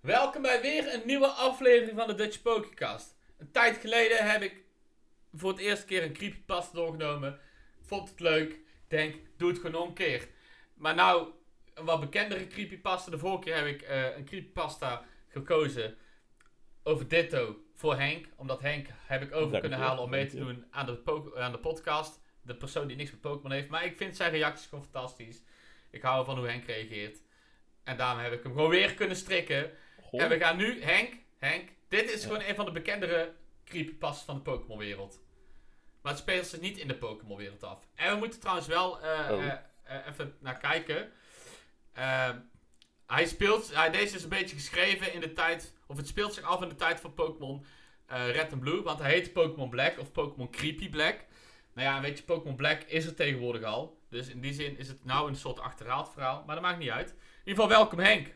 Welkom bij weer een nieuwe aflevering van de Dutch Pokécast. Een tijd geleden heb ik voor het eerste keer een creepypasta doorgenomen. Vond het leuk. Denk, doe het gewoon nog een keer. Maar nou, een wat bekendere creepypasta. De vorige keer heb ik eh, een creepypasta gekozen over Ditto voor Henk. Omdat Henk heb ik over kunnen halen om mee te doen aan de, aan de podcast. De persoon die niks met Pokémon heeft. Maar ik vind zijn reacties gewoon fantastisch. Ik hou van hoe Henk reageert. En daarom heb ik hem gewoon weer kunnen strikken. En we gaan nu, Henk, Henk, dit is gewoon een van de bekendere creepypastas van de Pokémon wereld. Maar het speelt zich niet in de Pokémon wereld af. En we moeten trouwens wel eh, Oh. eh, eh, even naar kijken. Ehm, hij speelt, deze is een beetje geschreven in de tijd, of het speelt zich af in de tijd van Pokémon Red en Blue, want hij heet Pokémon Black of Pokémon Creepy Black. Nou ja, weet je, Pokémon Black is er tegenwoordig al. Dus in die zin is het nou een soort achterhaald verhaal, maar dat maakt niet uit. In ieder geval, welkom Henk.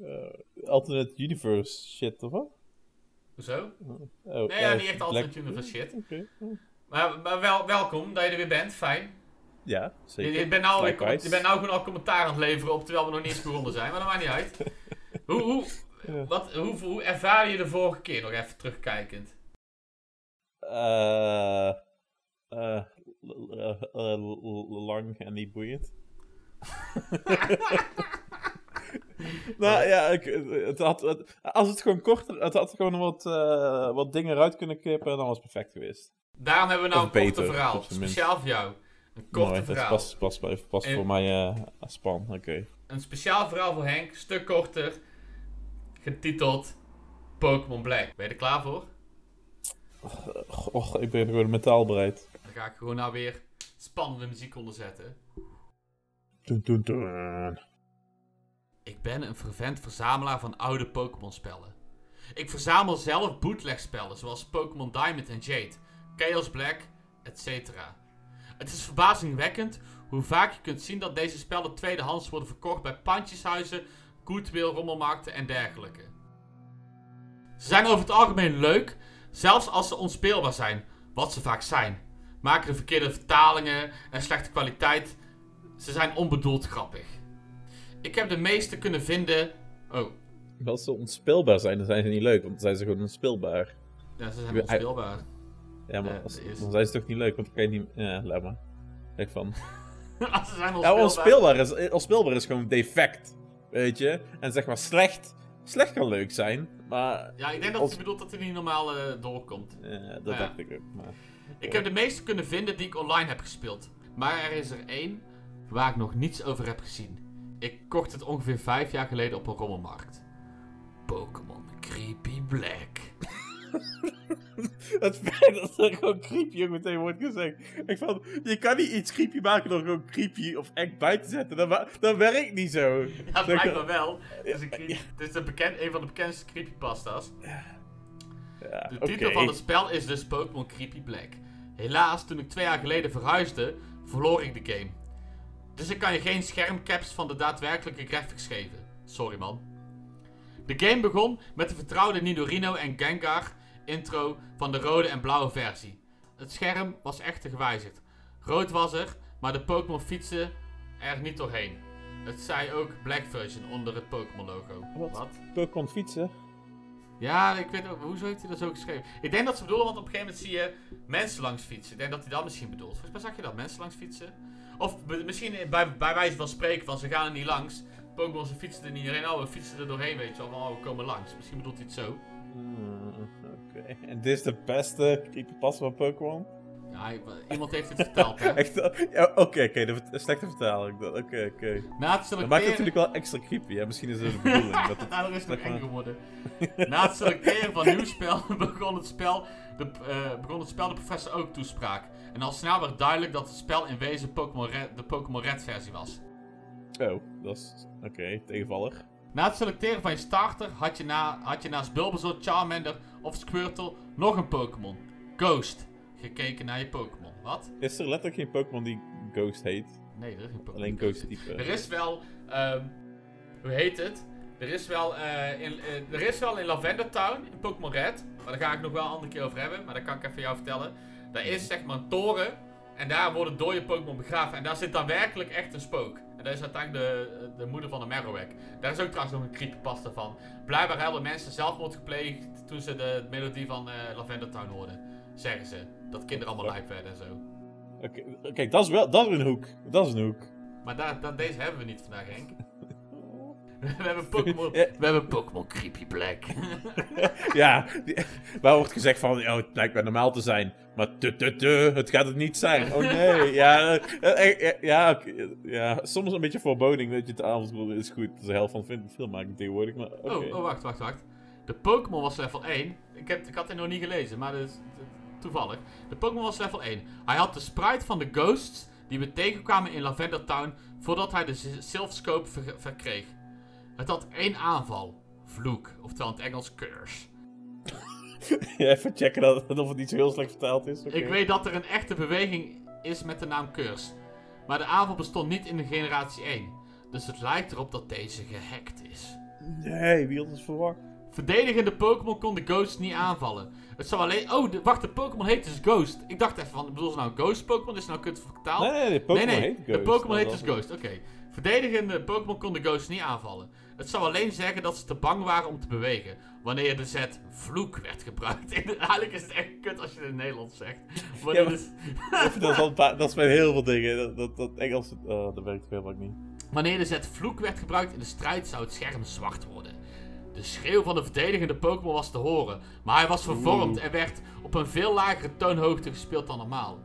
Eh, alternate universe shit, of wat? Hoezo? Oh, Nee, ja, eh, niet echt Black- alternate universe shit. Oké. Maar, maar wel, welkom dat je er weer bent, fijn. Ja, Je, zeker. je bent nou, weer, je bent nou gewoon al commentaar aan het leveren op terwijl we nog niet eens begonnen zijn, maar dat maakt niet uit. Hoe, hoe, wat, hoe, hoe ervaar je de vorige keer nog even terugkijkend? Eh, lang en niet boeiend. nou ja, ik, het had, het- als het gewoon korter, het had gewoon wat, eh, wat dingen eruit kunnen knippen en dan was het perfect geweest. Daarom hebben we nou Of een korte beter, verhaal, zijn minst. speciaal voor jou. Een korte Mooi, dat verhaal. past pas, pas, pas En- voor mij eh span, oké. Een speciaal verhaal voor Henk, stuk korter, getiteld Pokémon Black. Ben je er klaar voor? Och, ik ben gewoon mentaal bereid. Dan ga ik gewoon nou weer spannende muziek onderzetten. Dun, dun, dun. Ik ben een fervent verzamelaar van oude Pokémon-spellen. Ik verzamel zelf bootlegspellen zoals Pokémon Diamond en Jade, Chaos Black, etc. Het is verbazingwekkend hoe vaak je kunt zien dat deze spellen tweedehands worden verkocht bij pandjeshuizen, goodwill, rommelmarkten en dergelijke. Ze zijn over het algemeen leuk, zelfs als ze onspeelbaar zijn, wat ze vaak zijn. Maken de verkeerde vertalingen en slechte kwaliteit. Ze zijn onbedoeld grappig. Ik heb de meeste kunnen vinden. Oh, Als ze onspeelbaar zijn, dan zijn ze niet leuk, want dan zijn ze gewoon onspeelbaar. ja, ze zijn Ja, onspeelbaar. Ja, maar Ja, als- dan zijn ze toch niet leuk, want dan kan je niet... Ja, laat maar. Kijk van... Als ze zijn Ja, onspeelbaar. onspeelbaar is, onspeelbaar is gewoon defect, weet je? En zeg maar slecht... Slecht kan leuk zijn, maar... Ja, ik denk dat Ons- hij bedoelt dat hij niet normaal eh, doorkomt. Ja, dat Ja. dacht ik ook, maar... Ik heb de meeste kunnen vinden die ik online heb gespeeld. Maar er is er één waar ik nog niets over heb gezien. Ik kocht het ongeveer vijf jaar geleden op een rommelmarkt. Pokémon Creepy Black. Het feit dat er gewoon creepy ook meteen wordt gezegd. Ik van, je kan niet iets creepy maken door gewoon creepy of echt bij te zetten. Dat, dat werkt niet zo. Ja, Dat- blijkbaar wel. Het is, een, het is een, bekend, een van de bekendste creepypasta's. Ja, De titel van het spel is dus Pokémon Creepy Black. Helaas, toen ik twee jaar geleden verhuisde, verloor ik de game. Dus ik kan je geen schermcaps van de daadwerkelijke graphics geven. Sorry man. De game begon met de vertrouwde Nidorino en Gengar intro van de rode en blauwe versie. Het scherm was echter gewijzigd. Rood was er, maar de Pokémon fietsen er niet doorheen. Het zei ook Black version onder het Pokémon logo. Wat? Pokémon fietsen? Ja, ik weet ook, hoezo heeft hij dat zo geschreven? Ik denk dat ze bedoelen, want op een gegeven moment zie je mensen langs fietsen. Ik denk dat hij dat misschien bedoelt. Volgens mij zag je dat, mensen langs fietsen. Of misschien bij, bij wijze van spreken van ze gaan er niet langs. Pokémon ze fietsen er niet doorheen. Oh, we fietsen er doorheen, weet je wel. Oh, we komen langs. Misschien bedoelt hij het zo. Hmm, Oké. En dit is de beste creepypasta van Pokémon? Ja, iemand heeft het verteld, hè. Echt? eh, ja, Oké, oké. de de slechte vertaling. dan. Oké, oké. Na het Dat selecteren... maakt het natuurlijk wel extra creepy, hè? Misschien is dat de bedoeling. dat het... nou, is nog maar- geworden. Na het selecteren van nieuw spel begon het spel de, eh, begon het spel de professor ook toespraak. En al snel werd duidelijk dat het spel in wezen Pokémon Red- de Pokémon Red versie was. Oh, dat is... Oké, tegenvallig. Na het selecteren van je starter had je, na, had je naast Bulbasaur, Charmander of Squirtle nog een Pokémon. Ghost. Gekeken naar je Pokémon. Wat? Is er letterlijk geen Pokémon die Ghost heet? Nee, er is geen Pokémon. Alleen Ghost type. Er is wel, ehm, hoe heet het? Er is wel, eh, in, eh, er is wel in Lavender Town, in Pokémon Red, maar daar ga ik nog wel een andere keer over hebben, maar dat kan ik even jou vertellen. Daar is zeg maar een toren en daar worden dode Pokémon begraven en daar zit dan werkelijk echt een spook. En dat is uiteindelijk de, de moeder van de Marowak. Daar is ook trouwens nog een creepypasta van. Blijkbaar hadden mensen zelfmoord gepleegd toen ze de melodie van eh Lavender Town hoorden. Zeggen ze. Dat kinderen allemaal lijp werden en zo. Oké, Kijk, dat is wel dat is een hoek. Dat is een hoek. Maar daar, daar, deze hebben we niet vandaag, Henk. We hebben Pokémon. Ja. We hebben Pokémon Creepy Black. Ja, die- waar wordt gezegd van, oh, het lijkt mij normaal te zijn. Maar tu, tu, tu, het gaat het niet zijn. Oh nee, ja, eh, eh, eh, ja, oké, ja, soms een beetje foreboding dat je het avond is goed. Dat is de helft van film, film maken tegenwoordig, maar. Oh, oh, wacht, wacht, wacht. De Pokémon was level 1. Ik, heb, ik had het nog niet gelezen, maar is dat- toevallig. De Pokémon was level 1. Hij had de sprite van de Ghosts die we tegenkwamen in Lavender Town voordat hij de Sylph-scope ver- verkreeg. Het had één aanval. Vloek, oftewel in het Engels curse. Ja, even checken dat, of het niet zo heel slecht vertaald is. Ik weet dat er een echte beweging is met de naam curse. Maar de aanval bestond niet in de generatie 1. Dus het lijkt erop dat deze gehackt is. Nee, wie had het verwacht? Verdedigende Pokémon kon de Ghost niet aanvallen. Het zou alleen... Oh, de, wacht, de Pokémon heet dus Ghost. Ik dacht even van, bedoel ze nou Ghost Pokémon? Is het nou kut vertaald? Nee, nee, de Pokémon nee, nee, heet de Ghost. Pokémon heet Dat dus Ghost, oké. Verdedigende Pokémon kon de Ghost niet aanvallen. Het zou alleen zeggen dat ze te bang waren om te bewegen. Wanneer de zet vloek werd gebruikt. Eigenlijk is het echt kut als je het in Nederlands zegt. Ja, maar- de- dat, is al dat is bij heel veel dingen. Dat, dat, dat Engels, oh, dat werkt heel vaak niet. Wanneer de zet vloek werd gebruikt in de strijd zou het scherm zwart worden. De schreeuw van de verdedigende Pokémon was te horen, maar hij was vervormd en werd op een veel lagere toonhoogte gespeeld dan normaal.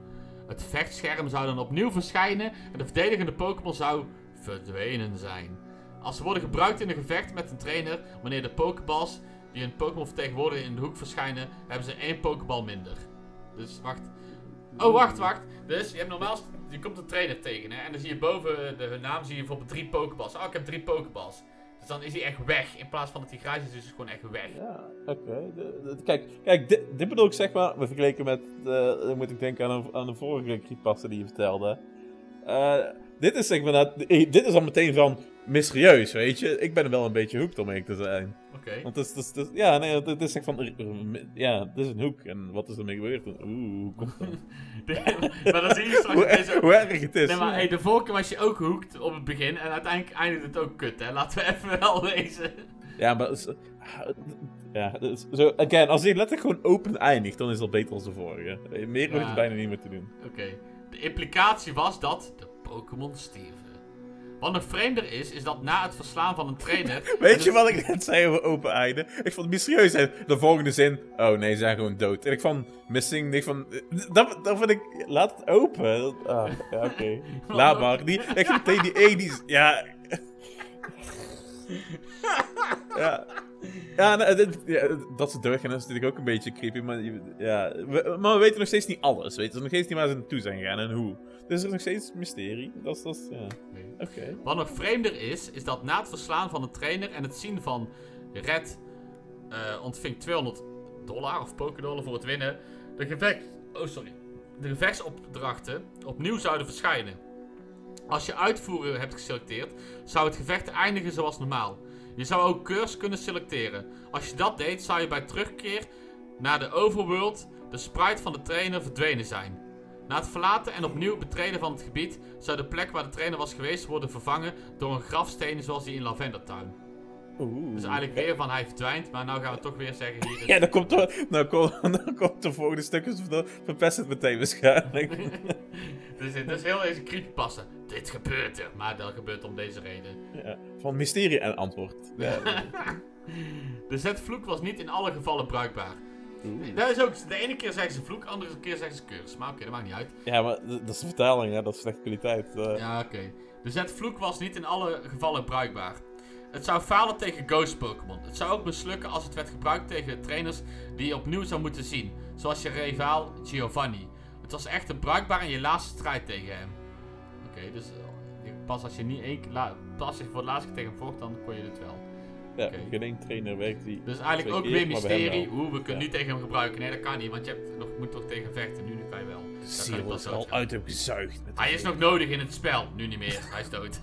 Het vechtscherm zou dan opnieuw verschijnen en de verdedigende Pokémon zou verdwenen zijn. Als ze worden gebruikt in een gevecht met een trainer, wanneer de Pokéballs die een Pokémon vertegenwoordigen in de hoek verschijnen, hebben ze één Pokéball minder. Dus wacht. Oh, wacht, wacht. Dus je hebt normaal, je komt een trainer tegen hè, en dan zie je boven de hun naam zie je bijvoorbeeld drie Pokéballs. Oh, ik heb drie Pokéballs. Dus dan is hij echt weg. In plaats van dat hij grijs is, is hij gewoon echt weg. Ja, oké. Kijk, kijk dit, bedoel ik zeg maar, we vergeleken met, eh, dan moet ik denken aan, aan de vorige creepypasta die je vertelde. Eh, dit is zeg maar, dit is al meteen van mysterieus, weet je. Ik ben er wel een beetje hoekt om eerlijk te zijn. Oké. Want het is, het is, het is- ja, nee, het is zeg van, ja, dit is een hoek. En wat is ermee gebeurd? Oeh, hoe komt dat? maar dan zie je straks hoe, hoe erg het is. Nee, maar hey, de vorige keer was je ook hoekt op het begin en uiteindelijk eindigt het ook kut, hè. Laten we even wel wezen. Ja, maar... het Ja, het is zo, again, als hij letterlijk gewoon open eindigt, dan is dat beter als de vorige. Meer Ja. je bijna niet meer te doen. Oké. De implicatie was dat de Pokémon stierven. Wat nog vreemder is, is dat na het verslaan van een trainer... Weet je wat ik net zei over open einde? Ik vond het mysterieus. De volgende zin. Oh nee, ze zijn gewoon dood. En ik van missing. Ik van. Dat, dat vind ik. Laat het open. Ah, ja, oké. Laat maar. Die, ik vind meteen die ja. ja. Ja, nou, dit- ja, dat ze doorgaan is natuurlijk ook een beetje creepy. Maar, ja, we, maar we weten nog steeds niet alles. Weet je? nog steeds niet waar ze naartoe zijn gegaan en hoe. Dus er is nog steeds mysterie. Dat is. Dat is ja. Oké. Wat nog vreemder is, is dat na het verslaan van een trainer en het zien van Red eh, ontving 200 dollar of Pokédollar voor het winnen, de gevecht... Oh, sorry. De gevechtsopdrachten opnieuw zouden verschijnen. Als je uitvoeren hebt geselecteerd, zou het gevecht eindigen zoals normaal. Je zou ook curse kunnen selecteren. Als je dat deed, zou je bij terugkeer naar de overworld de sprite van de trainer verdwenen zijn. Na het verlaten en opnieuw betreden van het gebied zou de plek waar de trainer was geweest worden vervangen door een grafsteen zoals die in Lavender Town. Oeh. Dus eigenlijk weer van hij verdwijnt, maar nou gaan we toch weer zeggen hier is... Ja, dan komt, er, dan komt, dan komt de volgende stukjes van verpest het meteen waarschijnlijk. dus dit is heel deze creepypasta. Dit gebeurt er, maar dat gebeurt om deze reden. ja. Van mysterie en antwoord. Ja. De zetvloek was niet in alle gevallen bruikbaar. Oeh. Dat is ook, de ene keer zeggen ze vloek, de andere keer zeggen ze curse. Maar oké, dat maakt niet uit. ja, maar dat is de vertaling, hè. dat is slechte kwaliteit. eh. Ja, oké. De zetvloek was niet in alle gevallen bruikbaar. Het zou falen tegen Ghost Pokémon. Het zou ook mislukken als het werd gebruikt tegen trainers die je opnieuw zou moeten zien. Zoals je rivaal Giovanni. Het was echter bruikbaar in je laatste strijd tegen hem. Oké, dus eh, pas als je niet één Pas als je voor het laatste keer tegen hem vocht, dan kon je dit wel. ja, geen één trainer werkt die. Dus eigenlijk ook weer mysterie. Hoe, we kunnen Ja. niet tegen hem gebruiken. Nee, dat kan niet, want je hebt nog, moet toch tegen vechten. Nu, nu kan je wel. Je Ziel is al uit hem gezuigd. Hij is nog nodig in het spel. Nu niet meer. Hij is dood.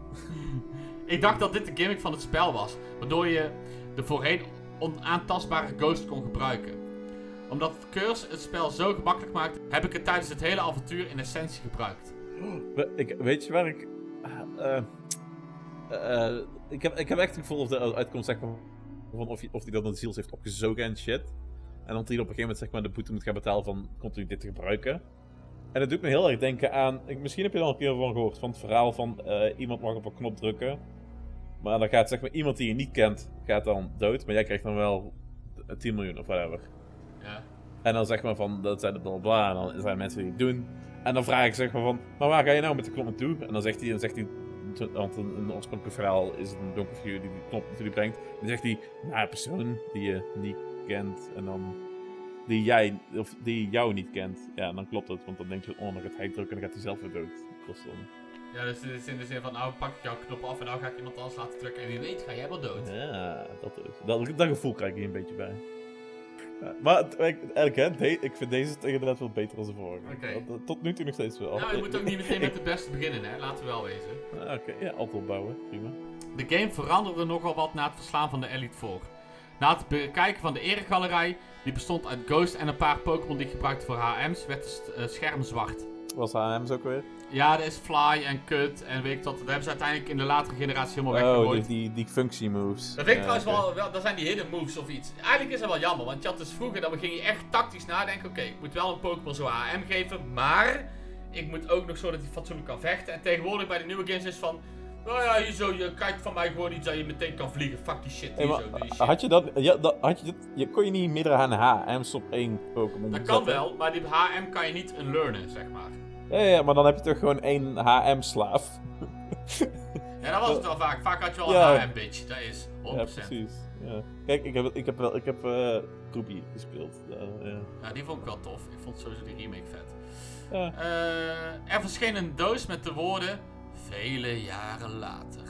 ik dacht dat dit de gimmick van het spel was. Waardoor je de voorheen onaantastbare ghost kon gebruiken. Omdat curse het spel zo gemakkelijk maakt, heb ik het tijdens het hele avontuur in essentie gebruikt. Ik, weet je waar ik... eh, eh, ik, heb, ik heb echt het gevoel of de uitkomst zeg maar, van of, je, of die dat een ziels heeft opgezogen en shit. En dan die op een gegeven moment zeg maar, de boete moet gaan betalen van continu dit te gebruiken. En dat doet me heel erg denken aan. Ik, misschien heb je er al een keer van gehoord. Van het verhaal van eh, iemand mag op een knop drukken. Maar dan gaat zeg maar iemand die je niet kent, gaat dan dood. Maar jij krijgt dan wel 10 miljoen of whatever. Ja. En dan zeg maar van, dat zijn de bla bla. En dan zijn er mensen die het doen. En dan vraag ik zeg maar van, maar waar ga je nou met de knop naartoe? En dan zegt hij, dan zegt hij, want een, een oorspronkelijk verhaal is een donker figuur die die knop natuurlijk brengt. Dan zegt hij, nou, een persoon die je niet kent. En dan die jij, of die jou niet kent. Ja, dan klopt het. Want dan denk je, oh, dan gaat hij drukken en dan gaat hij zelf weer dood. Dat dan... Ja, dus in de zin van, nou pak ik jouw knop af en nou ga ik iemand anders laten drukken. En wie weet ga jij wel dood. Ja, dat is. Dat, dat gevoel krijg ik hier een beetje bij. Ja, maar eigenlijk, hè, de- ik vind deze inderdaad wel beter dan de vorige. Dat- Tot nu toe nog steeds wel. Nou, je moet ook niet meteen met het beste beginnen, hè. Laten we wel wezen. Ah, Oké, ja, altijd opbouwen. Prima. De game veranderde nogal wat na het verslaan van de Elite Four. Na het bekijken van de eregalerij, die bestond uit Ghost en een paar Pokémon die ik gebruikte voor HM's, werd het eh, scherm zwart. Was HM's ook weer? Ja, dat is Fly en Cut en weet ik dat. Dat hebben ze uiteindelijk in de latere generatie helemaal Oh, weggegooid. die, die, die functie moves. Dat vind ik Ja, trouwens wel, wel, dat zijn die hidden moves of iets. Eigenlijk is dat wel jammer, want je had dus vroeger, dan ging je echt tactisch nadenken. Oké, ik moet wel een Pokémon zo AM geven, maar ik moet ook nog zo dat hij fatsoenlijk kan vechten. En tegenwoordig bij de nieuwe games is van, nou ja, hier zo, je krijgt van mij gewoon iets dat je meteen kan vliegen. Fuck die shit, Hey, hier maar, zo, doe die shit. had je dat, ja, dat, had je dit, je, kon je niet meerdere HM's op één Pokémon Dat kan zetten? wel, maar die HM kan je niet unlearnen, zeg maar. Ja, ja, maar dan heb je toch gewoon één HM-slaaf. Ja, dat was het wel vaak. Vaak had je wel Ja. een HM-bitch, dat is 100%. Ja, precies. Ja. Kijk, ik heb, ik heb wel, ik heb eh Ruby gespeeld. Ja, ja. Ja, die vond ik wel tof. Ik vond sowieso die remake vet. Ja. Eh, er verscheen een doos met de woorden vele jaren later.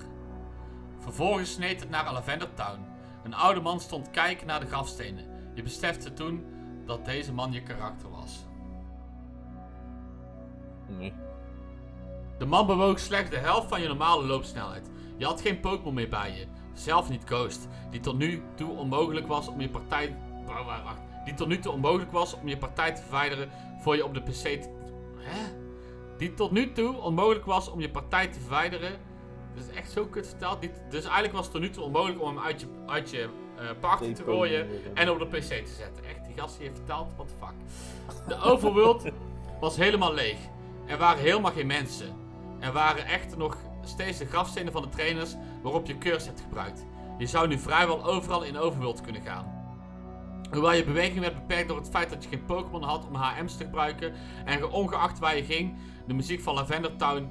Vervolgens sneed het naar Lavender Town. Een oude man stond kijken naar de grafstenen. Je besefte toen dat deze man je karakter was. Nee. De man bewoog slechts de helft van je normale loopsnelheid. Je had geen Pokémon meer bij je. Zelf niet Ghost, die tot nu toe onmogelijk was om je partij. Die tot nu toe onmogelijk was om je partij te verwijderen voor je op de PC te. Hè? Die tot nu toe onmogelijk was om je partij te verwijderen. Dat is echt zo kut verteld. Die- dus eigenlijk was het tot nu toe onmogelijk om hem uit je, uit je eh, party te gooien en op de PC te zetten. Echt, die gast die heeft verteld, what the fuck. De overworld was helemaal leeg. Er waren helemaal geen mensen. Er waren echter nog steeds de grafstenen van de trainers waarop je cursus hebt gebruikt. Je zou nu vrijwel overal in Overworld kunnen gaan. Hoewel je beweging werd beperkt door het feit dat je geen Pokémon had om HM's te gebruiken en ongeacht waar je ging, de muziek van Lavender Town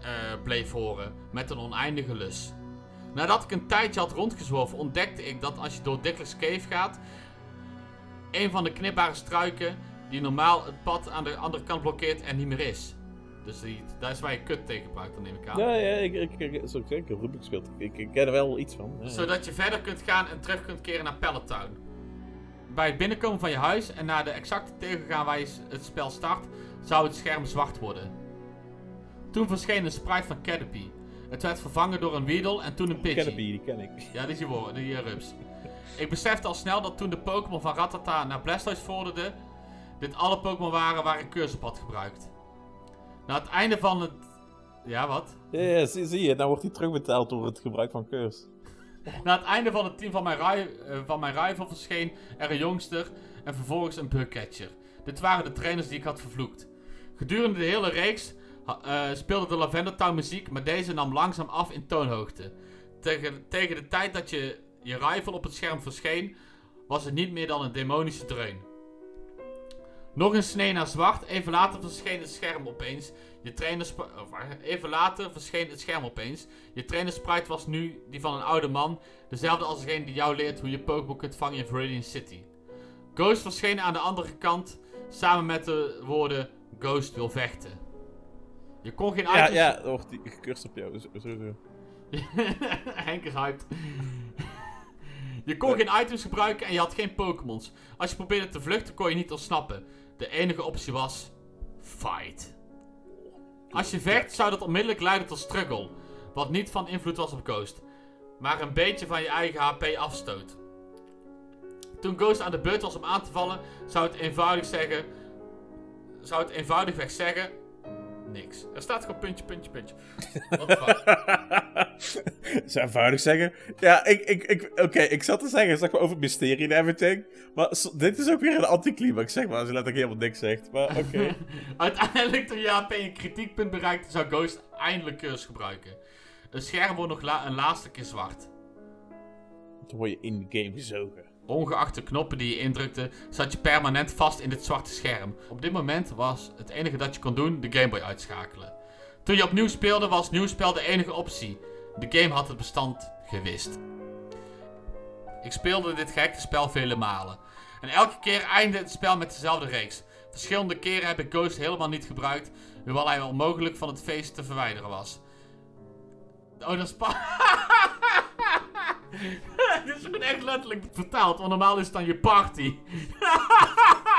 eh, bleef horen met een oneindige lus. Nadat ik een tijdje had rondgezworven, ontdekte ik dat als je door Dickler's Cave gaat, een van de knipbare struiken die normaal het pad aan de andere kant blokkeert er niet meer is. Dus die, daar is waar je kut tegen gebruikt, dan neem ik aan. Ja, ja, ik, ik, ik, zoals ik zeg, ik heb ken er wel iets van. Ja. Zodat je verder kunt gaan en terug kunt keren naar Pallet Town. Bij het binnenkomen van je huis en naar de exacte tegel gaan waar je het spel start, zou het scherm zwart worden. Toen verscheen een sprite van Caterpie. Het werd vervangen door een Weedle en toen een Pidgey. Caterpie, die ken ik. Ja, die is die, die eh, rups. Ik besefte al snel dat toen de Pokémon van Rattata naar Blastoise vorderden, dit alle Pokémon waren waar ik cursus op had gebruikt. Na het einde van het... Ja, wat? Ja, ja zie, zie je, nou wordt hij terugbetaald door het gebruik van curse. Na het einde van het team van mijn, eh, van mijn rival verscheen er een jongster en vervolgens een bugcatcher. Dit waren de trainers die ik had vervloekt. Gedurende de hele reeks eh, speelde de Lavender Town muziek, maar deze nam langzaam af in toonhoogte. Tegen, tegen de tijd dat je, je rival op het scherm verscheen, was het niet meer dan een demonische dreun. Nog een snee naar zwart, even later verscheen het scherm opeens. Je trainer oh, even later verscheen het scherm opeens. Je trainer sprite was nu die van een oude man, dezelfde als degene die jou leert hoe je Pokémon kunt vangen in Viridian City. Ghost verscheen aan de andere kant, samen met de woorden Ghost wil vechten. Je kon geen Ja, items... ja, dan wordt die gecurst op jou. Zo. Henk is hyped. je kon geen items gebruiken en je had geen Pokémons. Als je probeerde te vluchten kon je niet ontsnappen. De enige optie was... Fight. Als je vecht zou dat onmiddellijk leiden tot struggle. Wat niet van invloed was op Ghost. Maar een beetje van je eigen HP afstoot. Toen Ghost aan de beurt was om aan te vallen, zou het eenvoudig zeggen... Zou het eenvoudigweg zeggen... Niks. Er staat gewoon puntje, puntje, puntje. Wat fuck? Zou eenvoudig zeggen. Ja, ik, ik, ik, oké, ik zat te zeggen, zeg maar over mysterie en everything. Maar dit is ook weer een anticlimax, zeg maar, als je letterlijk helemaal niks zegt. Maar oké. Uiteindelijk, toen JP een kritiekpunt bereikte, zou Ghost eindelijk keurs gebruiken. Het scherm wordt nog la- een laatste keer zwart. Dan word je in de game gezogen. Ongeacht de knoppen die je indrukte, zat je permanent vast in dit zwarte scherm. Op dit moment was het enige dat je kon doen de Game Boy uitschakelen. Toen je opnieuw speelde, was nieuw spel de enige optie. De game had het bestand gewist. Ik speelde dit gekke spel vele malen. En elke keer eindigde het spel met dezelfde reeks. Verschillende keren heb ik Ghost helemaal niet gebruikt, hoewel hij onmogelijk van het feest te verwijderen was. Oh, dat is. Dit is gewoon echt letterlijk vertaald, want normaal is het dan je party.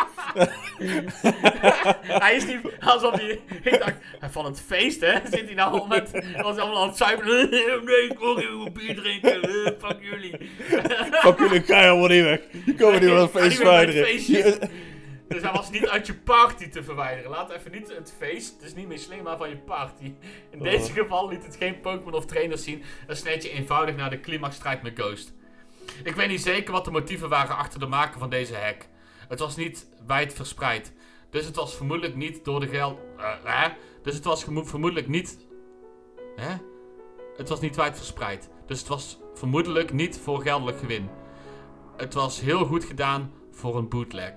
hij is niet alsof hij. Ik dacht, van het feest hè? Zit hij nou al met. Was allemaal aan het zuipen? Nee, ik wil geen bier drinken. Eh, Fuck jullie. Fuck jullie, ga helemaal niet weg. Je komt niet van het feest meer verwijderen. Dus hij was niet uit je party te verwijderen. Laat even niet het feest, het is niet meer slim, maar van je party. In Oh. deze geval liet het geen Pokémon of trainers zien. En sneed je eenvoudig naar de climaxstrijd met Ghost. Ik weet niet zeker wat de motieven waren achter de maken van deze hack. Het was niet wijd verspreid. Dus het was vermoedelijk niet door de geld... eh, hè? Dus het was vermoedelijk niet... Hè? Het was niet wijd verspreid. Dus het was vermoedelijk niet voor geldelijk gewin. Het was heel goed gedaan voor een bootleg.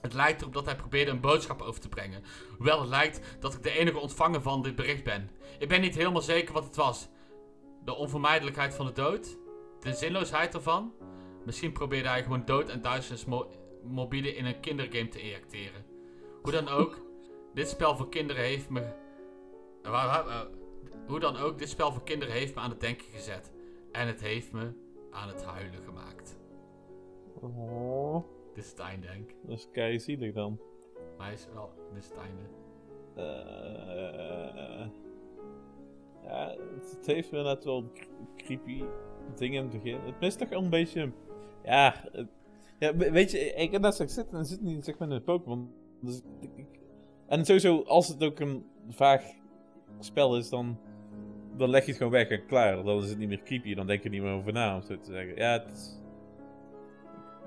Het lijkt erop dat hij probeerde een boodschap over te brengen. Hoewel het lijkt dat ik de enige ontvanger van dit bericht ben. Ik ben niet helemaal zeker wat het was. De onvermijdelijkheid van de dood? De zinloosheid ervan? Misschien probeerde hij gewoon dood en duisternis mo morbide in een kindergame te injecteren. Hoe dan ook, dit spel voor kinderen heeft me... Hoe dan ook, dit spel voor kinderen heeft me aan het denken gezet. En het heeft me aan het huilen gemaakt. Oh, Dit is het einde, dat is kei zielig dan. Maar hij is wel, dit is het einde. Eh, ja, het, het heeft inderdaad wel cre- creepy dingen in het begin. Het mist toch wel een beetje... Ja, het- ja we- weet je, ik heb net zo zitten en zit niet zeg maar in een Pokémon. Dus en sowieso, als het ook een vaag spel is, dan, dan leg je het gewoon weg en klaar. Dan is het niet meer creepy, dan denk je niet meer over na, om zo te zeggen. Ja, het is-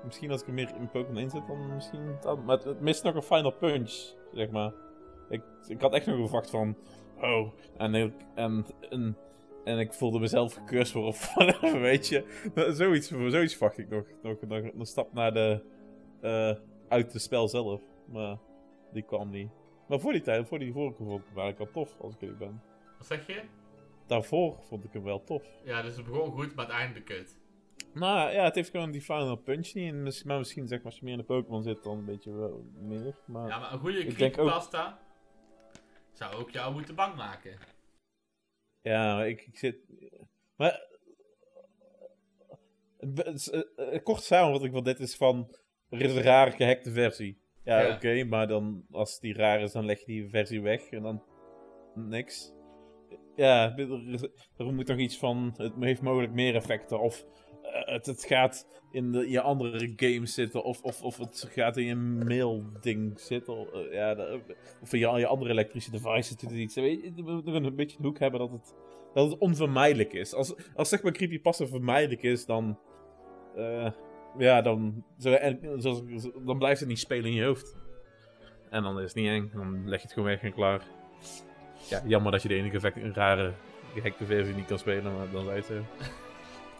Misschien als ik er meer in Pokémon in zit, dan misschien... Dan, maar het, het mist nog een final punch, zeg maar. Ik, ik had echt nog verwacht van... Oh, en en, en, en ik voelde mezelf gecurst voor of whatever, weet je. Zoiets, zoiets verwacht ik nog. Nog, nog een stap naar de... eh, uit het spel zelf. Maar die kwam niet. Maar voor die tijd, voor die vorige vond ik hem eigenlijk wel tof, als ik eerlijk ben. Wat zeg je? Daarvoor vond ik hem wel tof. Ja, dus het begon goed, maar het einde kut. Nou ja, het heeft gewoon die final punch niet. En misschien, maar misschien zeg maar, als je meer in de Pokémon zit, dan een beetje wel meer. Maar Ja, maar een goede ook- creepypasta zou ook jou moeten bang maken. Ja, ik, ik zit. Maar. eh, eh, Kort samenvatting van dit is van. Er is een rare gehackte versie. Ja, Ja. oké, maar dan als die raar is, dan leg je die versie weg en dan. niks. Ja, er, is- er moet nog iets van. Het heeft mogelijk meer effecten. Of het, het gaat in de, je andere games zitten. Of, of, of het gaat in je mail-ding zitten. eh, ja, of in je, je andere elektrische devices zit iets. Weet We moeten een beetje een hoek hebben dat het, dat onvermijdelijk is. Als, als zeg maar creepypasta vermijdelijk is, dan. eh, ja, dan, zo, dan blijft het niet spelen in je hoofd. En dan is het niet eng. Dan leg je het gewoon weg en klaar. Ja, jammer dat je de enige rare gehackte versie niet kan spelen, maar dan zei het.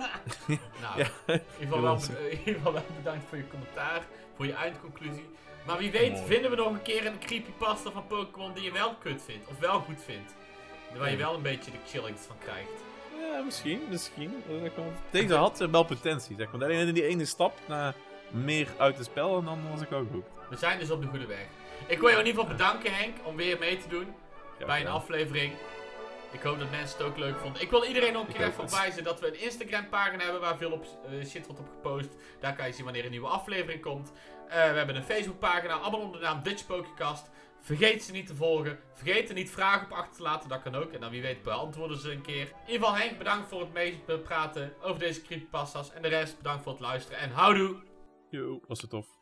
Nou, Ja. in, ieder geval wel, Ja, be- in ieder geval wel bedankt voor je commentaar, voor je eindconclusie. Maar wie weet Mooi. vinden we nog een keer een creepypasta van Pokémon die je wel kut vindt, of wel goed vindt. Waar je wel een beetje de chillings van krijgt. Ja, misschien, misschien. Deze had wel potentie, zeg maar. Alleen die ene stap naar meer uit het spel en dan was ik ook goed. We zijn dus op de goede weg. Ik wil je in ieder geval bedanken Henk, om weer mee te doen Ja, bij een ja. aflevering. Ik hoop dat mensen het ook leuk vonden. Ik wil iedereen nog een keer ook. even wijzen dat we een Instagram pagina hebben waar veel op, eh, shit wordt op gepost. Daar kan je zien wanneer een nieuwe aflevering komt. Eh, we hebben een Facebook pagina, allemaal onder de naam Dutch Pokécast. Vergeet ze niet te volgen. Vergeet er niet vragen op achter te laten, dat kan ook. En dan wie weet beantwoorden ze een keer. In ieder geval Henk, bedankt voor het meepraten over deze creepypastas. En de rest, bedankt voor het luisteren en houdoe! Yo, was het tof.